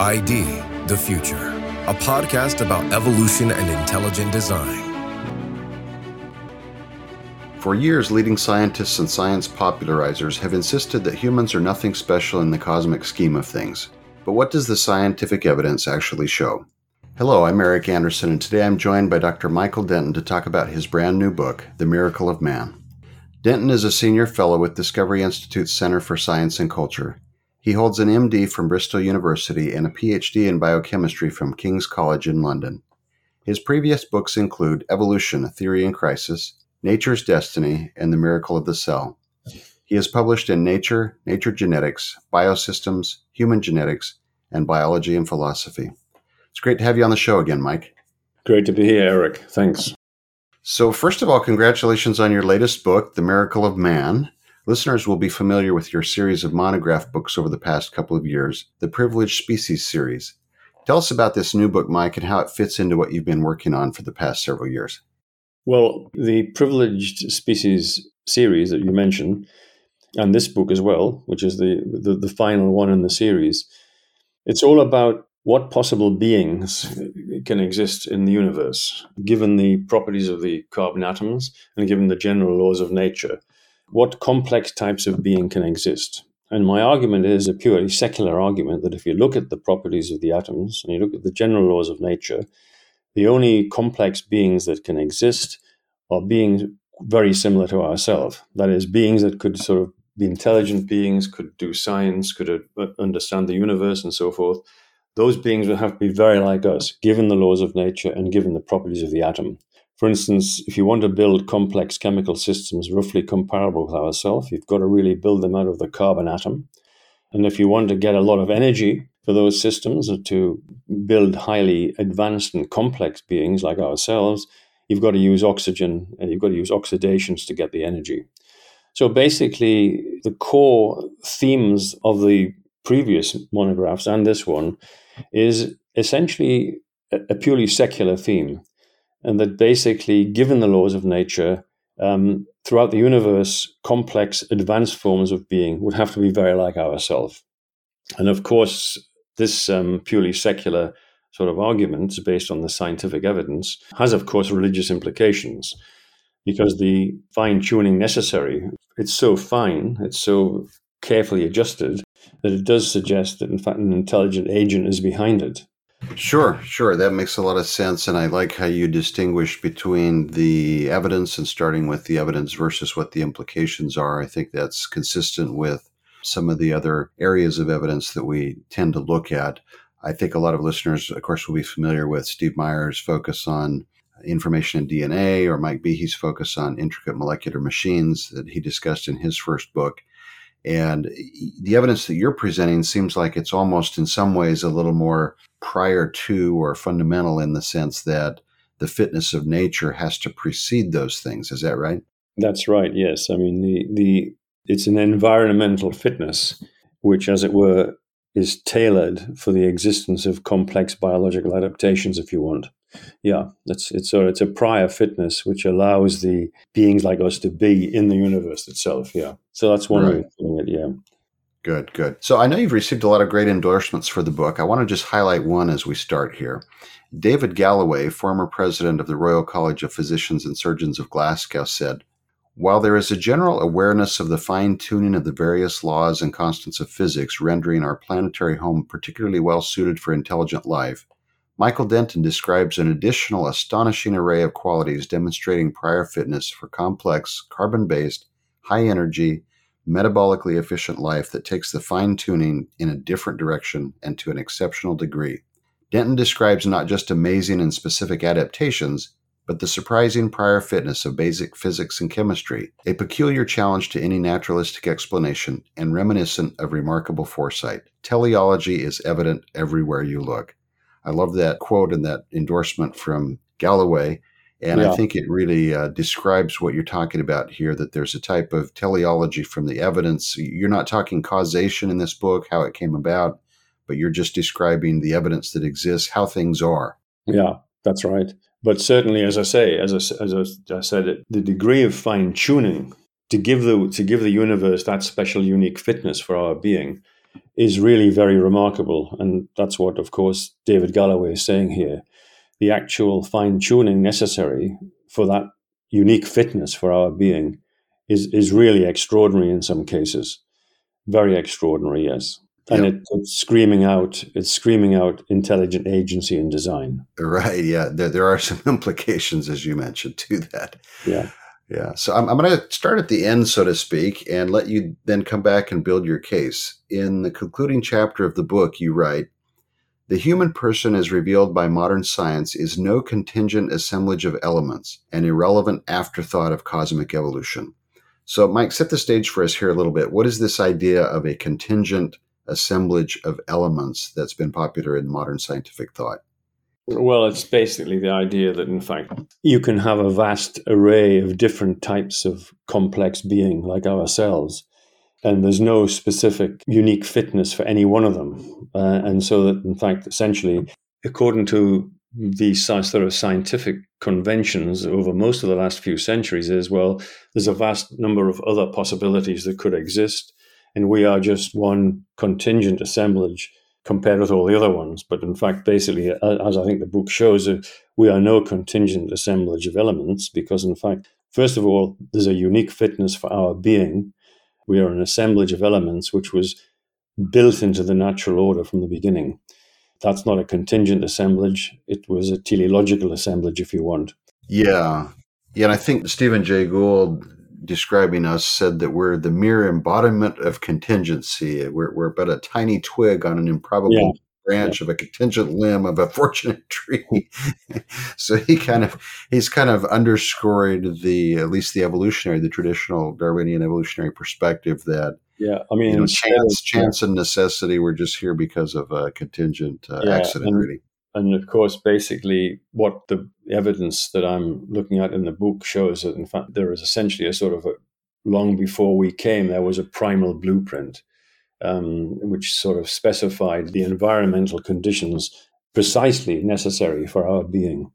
ID The Future, a podcast about evolution and intelligent design. For years, leading scientists and science popularizers have insisted that humans are nothing special in the cosmic scheme of things. But what does the scientific evidence actually show? Hello, I'm Eric Anderson, and today I'm joined by Dr. Michael Denton to talk about his brand new book, The Miracle of Man. Denton is a senior fellow with Discovery Institute's Center for Science and Culture. He holds an MD from Bristol University and a PhD in biochemistry from King's College in London. His previous books include Evolution, A Theory in Crisis, Nature's Destiny, and The Miracle of the Cell. He has published in Nature, Nature Genetics, Biosystems, Human Genetics, and Biology and Philosophy. It's great to have you on the show again, Mike. Great to be here, Eric. Thanks. So, first of all, congratulations on your latest book, The Miracle of Man. Listeners will be familiar with your series of monograph books over the past couple of years, the Privileged Species series. Tell us about this new book, Mike, and how it fits into what you've been working on for the past several years. Well, the Privileged Species series that you mentioned, and this book as well, which is the, the, the final one in the series, it's all about what possible beings can exist in the universe, given the properties of the carbon atoms and given the general laws of nature? What complex types of being can exist? And my argument is a purely secular argument that if you look at the properties of the atoms and you look at the general laws of nature, the only complex beings that can exist are beings very similar to ourselves. That is, beings that could sort of be intelligent beings, could do science, could uh, understand the universe, and so forth those beings would have to be very like us, given the laws of nature and given the properties of the atom. For instance, if you want to build complex chemical systems roughly comparable with ourselves, you've got to really build them out of the carbon atom. And if you want to get a lot of energy for those systems to build highly advanced and complex beings like ourselves, you've got to use oxygen and you've got to use oxidations to get the energy. So basically, the core themes of the previous monographs and this one is essentially a, purely secular theme. And that basically, given the laws of nature, um, throughout the universe, complex, advanced forms of being would have to be very like ourselves. And of course, this um, purely secular sort of argument, based on the scientific evidence, has, of course, religious implications because the fine tuning necessary, it's so fine, it's so carefully adjusted that it does suggest that, in fact, an intelligent agent is behind it. Sure, sure. That makes a lot of sense. And I like how you distinguish between the evidence and starting with the evidence versus what the implications are. I think that's consistent with some of the other areas of evidence that we tend to look at. I think a lot of listeners, of course, will be familiar with Steve Meyer's focus on information in DNA or Mike Behe's focus on intricate molecular machines that he discussed in his first book. And the evidence that you're presenting seems like it's almost in some ways a little more prior to or fundamental in the sense that the fitness of nature has to precede those things. Is that right? That's right. Yes. I mean, the, the it's an environmental fitness, which, as it were, is tailored for the existence of complex biological adaptations, if you want. Yeah, it's it's a it's a prior fitness which allows the beings like us to be in the universe itself. Yeah, so that's one right. way of putting it. Yeah. Good, good. So I know you've received a lot of great endorsements for the book. I want to just highlight one as we start here. David Galloway, former president of the Royal College of Physicians and Surgeons of Glasgow, said, while there is a general awareness of the fine tuning of the various laws and constants of physics rendering our planetary home particularly well suited for intelligent life, Michael Denton describes an additional astonishing array of qualities demonstrating prior fitness for complex, carbon based, high energy, metabolically efficient life that takes the fine tuning in a different direction and to an exceptional degree. Denton describes not just amazing and specific adaptations, but the surprising prior fitness of basic physics and chemistry, a peculiar challenge to any naturalistic explanation and reminiscent of remarkable foresight. Teleology is evident everywhere you look. I love that quote and that endorsement from Galloway. And yeah. I think it really uh, describes what you're talking about here that there's a type of teleology from the evidence. You're not talking causation in this book, how it came about, but you're just describing the evidence that exists, how things are. Yeah, that's right. But certainly, as I say, as I, as I said, the degree of fine tuning to give the to give the universe that special, unique fitness for our being is really very remarkable. And that's what, of course, David Galloway is saying here. The actual fine tuning necessary for that unique fitness for our being is, is really extraordinary in some cases. Very extraordinary, yes and yep. it, it's screaming out it's screaming out intelligent agency and design. Right yeah there, there are some implications as you mentioned to that. Yeah. Yeah so i'm, I'm going to start at the end so to speak and let you then come back and build your case. In the concluding chapter of the book you write the human person as revealed by modern science is no contingent assemblage of elements an irrelevant afterthought of cosmic evolution. So mike set the stage for us here a little bit. What is this idea of a contingent assemblage of elements that's been popular in modern scientific thought? Well, it's basically the idea that, in fact, you can have a vast array of different types of complex being like ourselves, and there's no specific unique fitness for any one of them. Uh, and so that, in fact, essentially, according to the sort of scientific conventions over most of the last few centuries, is well, there's a vast number of other possibilities that could exist and we are just one contingent assemblage compared with all the other ones. But in fact, basically, as I think the book shows, uh, we are no contingent assemblage of elements because, in fact, first of all, there's a unique fitness for our being. We are an assemblage of elements which was built into the natural order from the beginning. That's not a contingent assemblage, it was a teleological assemblage, if you want. Yeah. Yeah, and I think Stephen Jay Gould describing us said that we're the mere embodiment of contingency. We're, we're but a tiny twig on an improbable yeah. branch yeah. of a contingent limb of a fortunate tree. so he kind of he's kind of underscored the at least the evolutionary, the traditional Darwinian evolutionary perspective that yeah, I mean, you know, chance, chance, and necessity. We're just here because of a contingent uh, accident, and, really and of course, basically, what the evidence that I'm looking at in the book shows that, in fact, there is essentially a sort of a, long before we came, there was a primal blueprint, um, which sort of specified the environmental conditions precisely necessary for our being.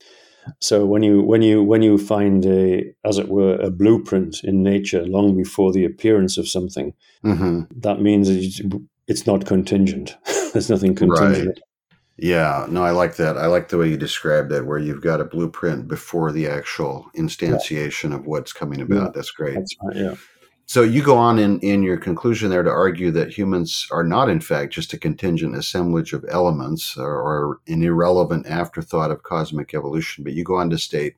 So when you when you when you find a as it were a blueprint in nature long before the appearance of something, mm-hmm. that means it's not contingent. There's nothing contingent. Right. Yeah, no, I like that. I like the way you described that, where you've got a blueprint before the actual instantiation yeah. of what's coming about. Yeah. That's great. That's right. Yeah. So you go on in, in your conclusion there to argue that humans are not, in fact, just a contingent assemblage of elements or, or an irrelevant afterthought of cosmic evolution, but you go on to state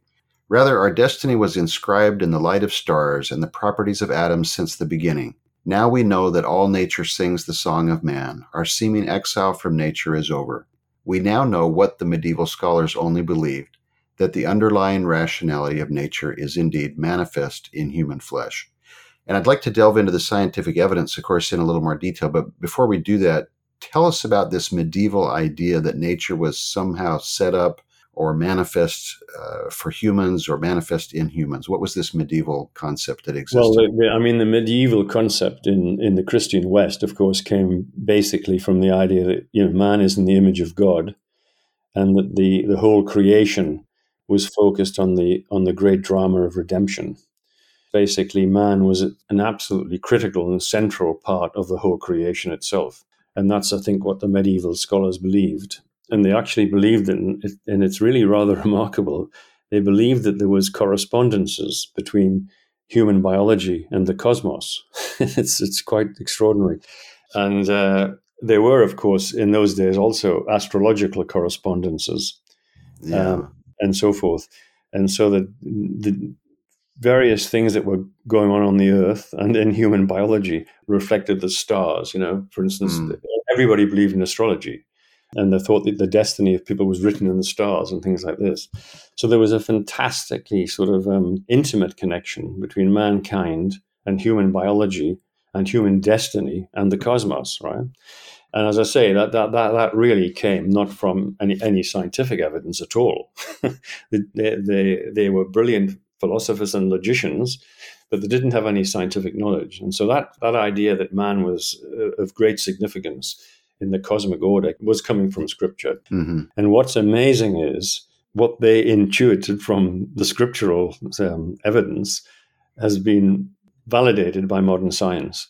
Rather, our destiny was inscribed in the light of stars and the properties of atoms since the beginning. Now we know that all nature sings the song of man. Our seeming exile from nature is over. We now know what the medieval scholars only believed that the underlying rationality of nature is indeed manifest in human flesh. And I'd like to delve into the scientific evidence, of course, in a little more detail. But before we do that, tell us about this medieval idea that nature was somehow set up or manifest uh, for humans or manifest in humans? What was this medieval concept that existed? Well, the, I mean, the medieval concept in, in the Christian West, of course, came basically from the idea that you know man is in the image of God, and that the the whole creation was focused on the on the great drama of redemption. Basically, man was an absolutely critical and central part of the whole creation itself. And that's, I think, what the medieval scholars believed and they actually believed in it, and it's really rather remarkable. They believed that there was correspondences between human biology and the cosmos. it's it's quite extraordinary, and uh, there were, of course, in those days also astrological correspondences, yeah. um, and so forth. And so that the various things that were going on on the Earth and in human biology reflected the stars. You know, for instance, mm. everybody believed in astrology and they thought that the destiny of people was written in the stars and things like this. So there was a fantastically sort of um, intimate connection between mankind and human biology and human destiny and the cosmos, right? And as I say, that that that, that really came not from any, any scientific evidence at all. they, they, they were brilliant philosophers and logicians, but they didn't have any scientific knowledge. And so that, that idea that man was uh, of great significance in the cosmic order was coming from scripture. Mm-hmm. And what's amazing is what they intuited from the scriptural um, evidence has been validated by modern science.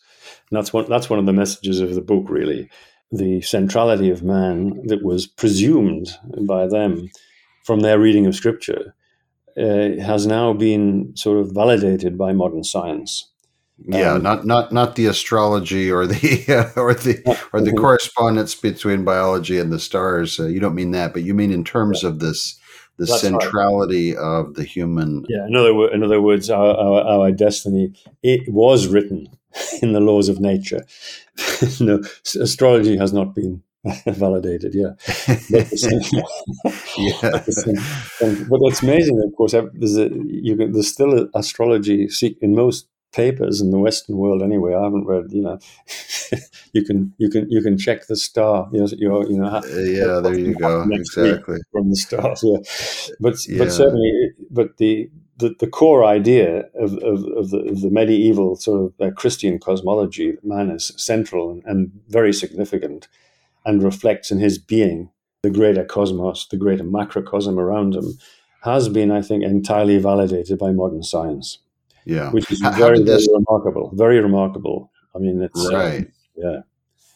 And that's one that's one of the messages of the book, really. The centrality of man that was presumed by them from their reading of scripture uh, has now been sort of validated by modern science. Yeah, um, not not not the astrology or the or the or the correspondence between biology and the stars. Uh, you don't mean that, but you mean in terms yeah. of this the That's centrality right. of the human. Yeah, in other, in other words, our, our, our destiny it was written in the laws of nature. no, astrology has not been validated. Yeah, but, yeah. but it's amazing. Of course, there's a, you can, there's still astrology in most papers in the Western world anyway. I haven't read, you know, you can you can you can check the star. You know, your, you know. Uh, yeah, there you go. Exactly from the stars. Yeah, but yeah. but certainly, but the. The, the core idea of, of, of, the, of the medieval sort of uh, Christian cosmology, man is central and, and very significant and reflects in his being the greater cosmos, the greater macrocosm around him, has been, I think, entirely validated by modern science. Yeah, which is how, very, how this... very remarkable. Very remarkable. I mean, it's uh, right. Uh, yeah.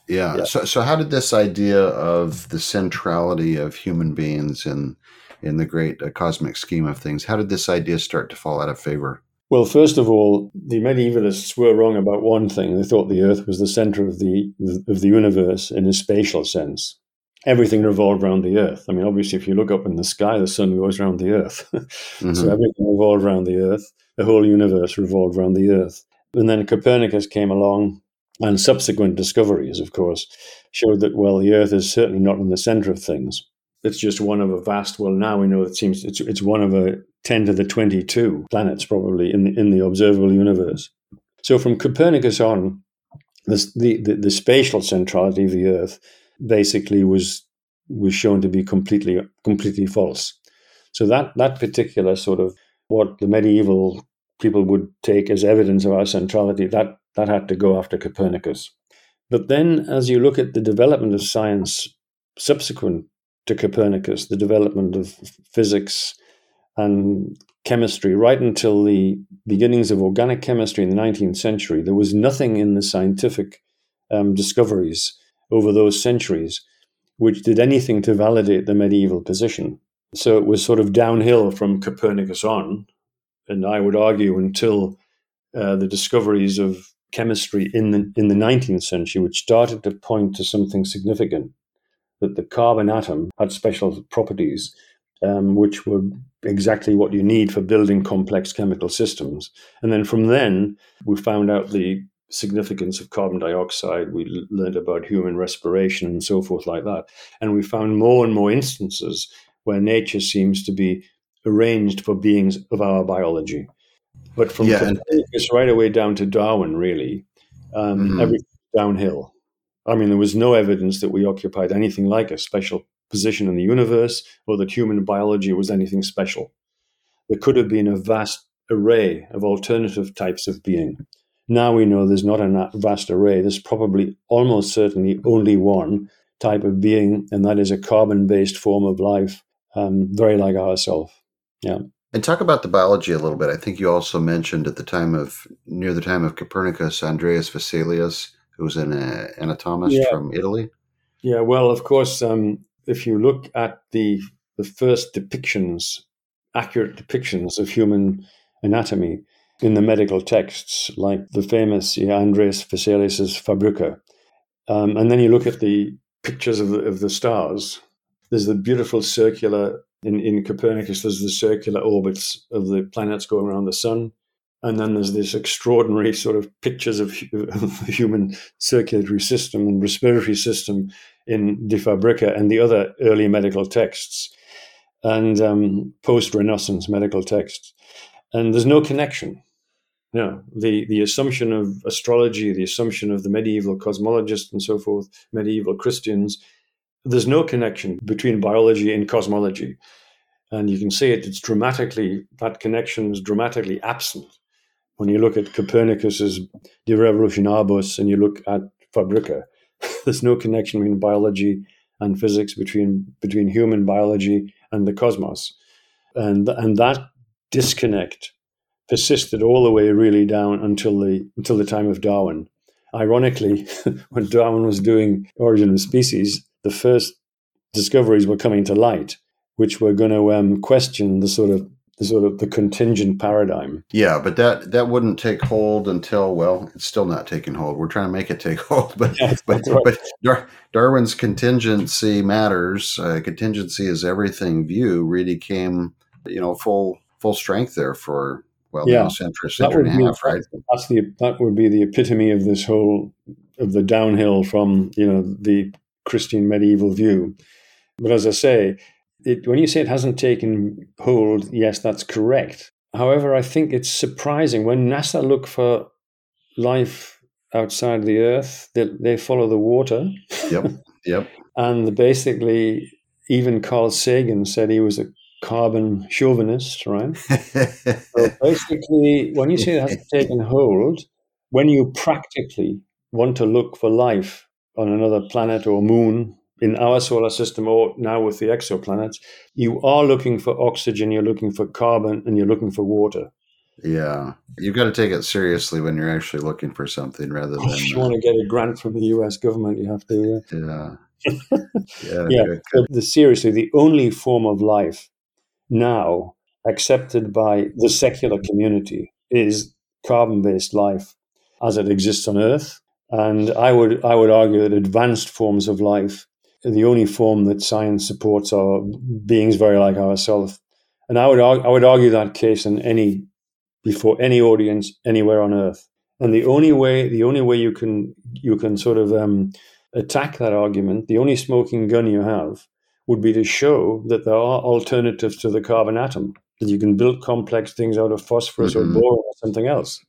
yeah. Yeah. So, so how did this idea of the centrality of human beings in in the great uh, cosmic scheme of things, how did this idea start to fall out of favor? Well, first of all, the medievalists were wrong about one thing. They thought the Earth was the center of the of the universe in a spatial sense. Everything revolved around the Earth. I mean, obviously, if you look up in the sky, the sun goes around the Earth, mm-hmm. so everything revolved around the Earth the whole universe revolved around the Earth. And then Copernicus came along, and subsequent discoveries, of course, showed that, well, the Earth is certainly not in the center of things. It's just one of a vast, well, now we know it seems it's, it's one of a 10 to the 22 planets, probably, in the, in the observable universe. So from Copernicus on, the, the, the spatial centrality of the Earth basically was was shown to be completely completely false. So that that particular sort of what the medieval people would take as evidence of our centrality, that, that had to go after Copernicus. But then, as you look at the development of science subsequent to Copernicus, the development of physics and chemistry, right until the beginnings of organic chemistry in the 19th century, there was nothing in the scientific um, discoveries over those centuries which did anything to validate the medieval position. So it was sort of downhill from Copernicus on, and I would argue until uh, the discoveries of chemistry in the in the 19th century, which started to point to something significant, that the carbon atom had special properties, um, which were exactly what you need for building complex chemical systems. And then from then, we found out the significance of carbon dioxide. We learned about human respiration and so forth like that. And we found more and more instances where nature seems to be arranged for beings of our biology. But from yeah, Copernicus right away down to Darwin, really, um, mm-hmm. everything downhill. I mean, there was no evidence that we occupied anything like a special position in the universe or that human biology was anything special. There could have been a vast array of alternative types of being. Now we know there's not a vast array. There's probably almost certainly only one type of being, and that is a carbon based form of life um, very like ourselves. Yeah. And talk about the biology a little bit. I think you also mentioned at the time of near the time of Copernicus, Andreas Vesalius, who was an uh, anatomist yeah. from Italy. Yeah, well, of course, um, if you look at the the first depictions, accurate depictions of human anatomy in the medical texts, like the famous yeah, Andreas Vesalius's Fabrica, um, and then you look at the pictures of the, of the stars there's the beautiful circular in, in Copernicus, there's the circular orbits of the planets going around the sun. And then there's this extraordinary sort of pictures of, of the human circulatory system and respiratory system in De Fabrica and the other early medical texts and um, post Renaissance medical texts. And there's no connection. No, the, the assumption of astrology, the assumption of the medieval cosmologists and so forth, medieval Christians, there's no connection between biology and cosmology. And you can see it, it's dramatically, that connection is dramatically absent. When you look at Copernicus's De Revolutionibus and you look at Fabrica, there's no connection between biology and physics, between, between human biology and the cosmos. And, and that disconnect persisted all the way really down until the, until the time of Darwin. ironically, when Darwin was doing Origin of Species, the first discoveries were coming to light, which were going to um, question the sort of the sort of the contingent paradigm. Yeah, but that that wouldn't take hold until well, it's still not taking hold. We're trying to make it take hold, but Yeah, but, right. but Dar- Darwin's contingency matters. Uh, contingency is everything. View really came, you know, full full strength there for well, Yeah, century, that century would and be a half, right? that's the that would be the epitome of this whole of the downhill from you know the Christian medieval view. But as I say, it, when you say it hasn't taken hold, yes, that's correct. However, I think it's surprising when NASA look for life outside the Earth, they, they follow the water, Yep, yep. and basically, even Carl Sagan said he was a carbon chauvinist, right? So basically, when you say it hasn't taken hold, when you practically want to look for life on another planet or moon in our solar system or now with the exoplanets, you are looking for oxygen, you're looking for carbon, and you're looking for water. yeah, you've got to take it seriously when you're actually looking for something rather than If you want to get a grant from the US government, you have to. Uh, yeah, yeah, yeah, good, the, seriously, the only form of life now accepted by the secular community is carbon-based life as it exists on Earth. And I would I would argue that advanced forms of life, the only form that science supports are beings very like ourselves. And I would argue, I would argue that case in any before any audience anywhere on Earth. And the only way the only way you can you can sort of um, attack that argument, the only smoking gun you have would be to show that there are alternatives to the carbon atom, that you can build complex things out of phosphorus Mhm. or boron or something else.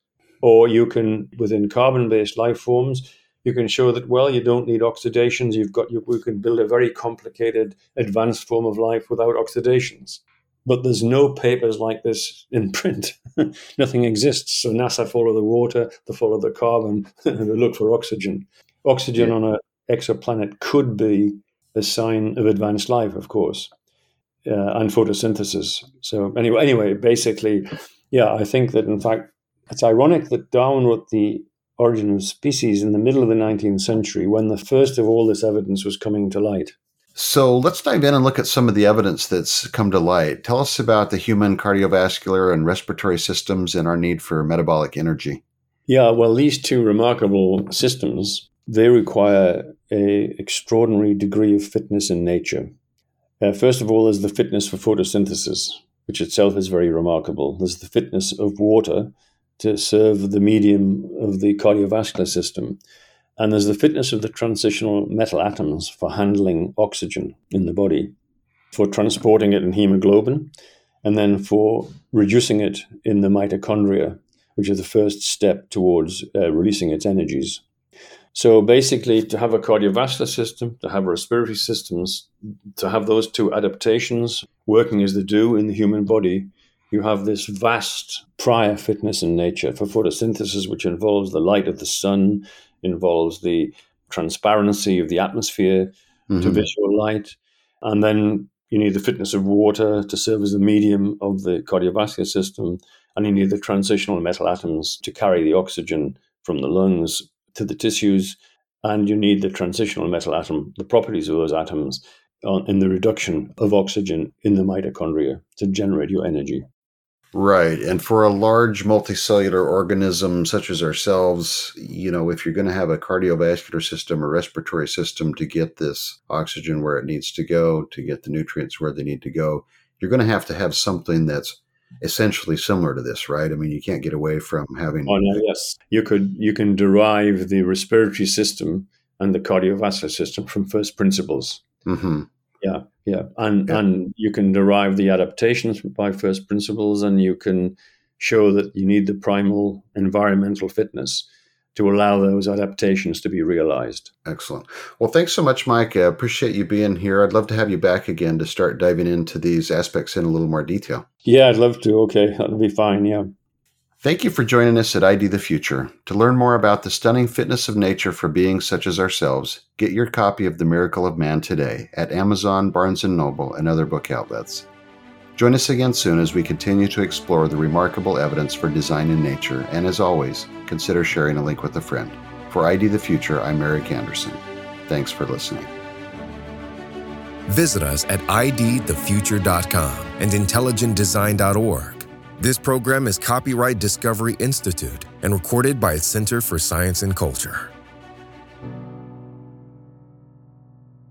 Or you can, within carbon based life forms, you can show that, well, you don't need oxidations. You've got, you, we can build a very complicated, advanced form of life without oxidations. But there's no papers like this in print. Nothing exists. So NASA follow the water, they follow the carbon, and they look for oxygen. Oxygen Yeah. on an exoplanet could be a sign of advanced life, of course, uh, and photosynthesis. So anyway, anyway, basically, yeah, I think that in fact it's ironic that Darwin wrote the Origin of Species in the middle of the 19th century when the first of all this evidence was coming to light. So let's dive in and look at some of the evidence that's come to light. Tell us about the human cardiovascular and respiratory systems and our need for metabolic energy. Yeah, well, these two remarkable systems they require a extraordinary degree of fitness in nature. Uh, first of all, there's the fitness for photosynthesis, which itself is very remarkable. There's the fitness of water to serve the medium of the cardiovascular system. And there's the fitness of the transitional metal atoms for handling oxygen in the body, for transporting it in hemoglobin, and then for reducing it in the mitochondria, which is the first step towards uh, releasing its energies. So basically, to have a cardiovascular system, to have respiratory systems, to have those two adaptations working as they do in the human body, you have this vast prior fitness in nature for photosynthesis, which involves the light of the sun, involves the transparency of the atmosphere to Mhm. visual light, and then you need the fitness of water to serve as the medium of the cardiovascular system, and you need the transitional metal atoms to carry the oxygen from the lungs to the tissues, and you need the transitional metal atom, the properties of those atoms, on, in the reduction of oxygen in the mitochondria to generate your energy. Right. And for a large multicellular organism such as ourselves, you know, if you're going to have a cardiovascular system or respiratory system to get this oxygen where it needs to go, to get the nutrients where they need to go, you're going to have to have something that's essentially similar to this, right? I mean, you can't get away from having. Oh no, yes, you could you can derive the respiratory system and the cardiovascular system from first principles. Mhm. Yeah, yeah, and Yeah. and you can derive the adaptations by first principles, and you can show that you need the primal environmental fitness to allow those adaptations to be realized. Excellent. Well, thanks so much, Mike. I appreciate you being here. I'd love to have you back again to start diving into these aspects in a little more detail. Yeah, I'd love to. Okay, that'll be fine. Yeah. Thank you for joining us at ID the Future. To learn more about the stunning fitness of nature for beings such as ourselves, get your copy of The Miracle of Man today at Amazon, Barnes & Noble, and other book outlets. Join us again soon as we continue to explore the remarkable evidence for design in nature, and as always, consider sharing a link with a friend. For ID the Future, I'm Eric Anderson. Thanks for listening. Visit us at idthefuture.com and intelligentdesign.org. This program is copyright Discovery Institute and recorded by its Center for Science and Culture.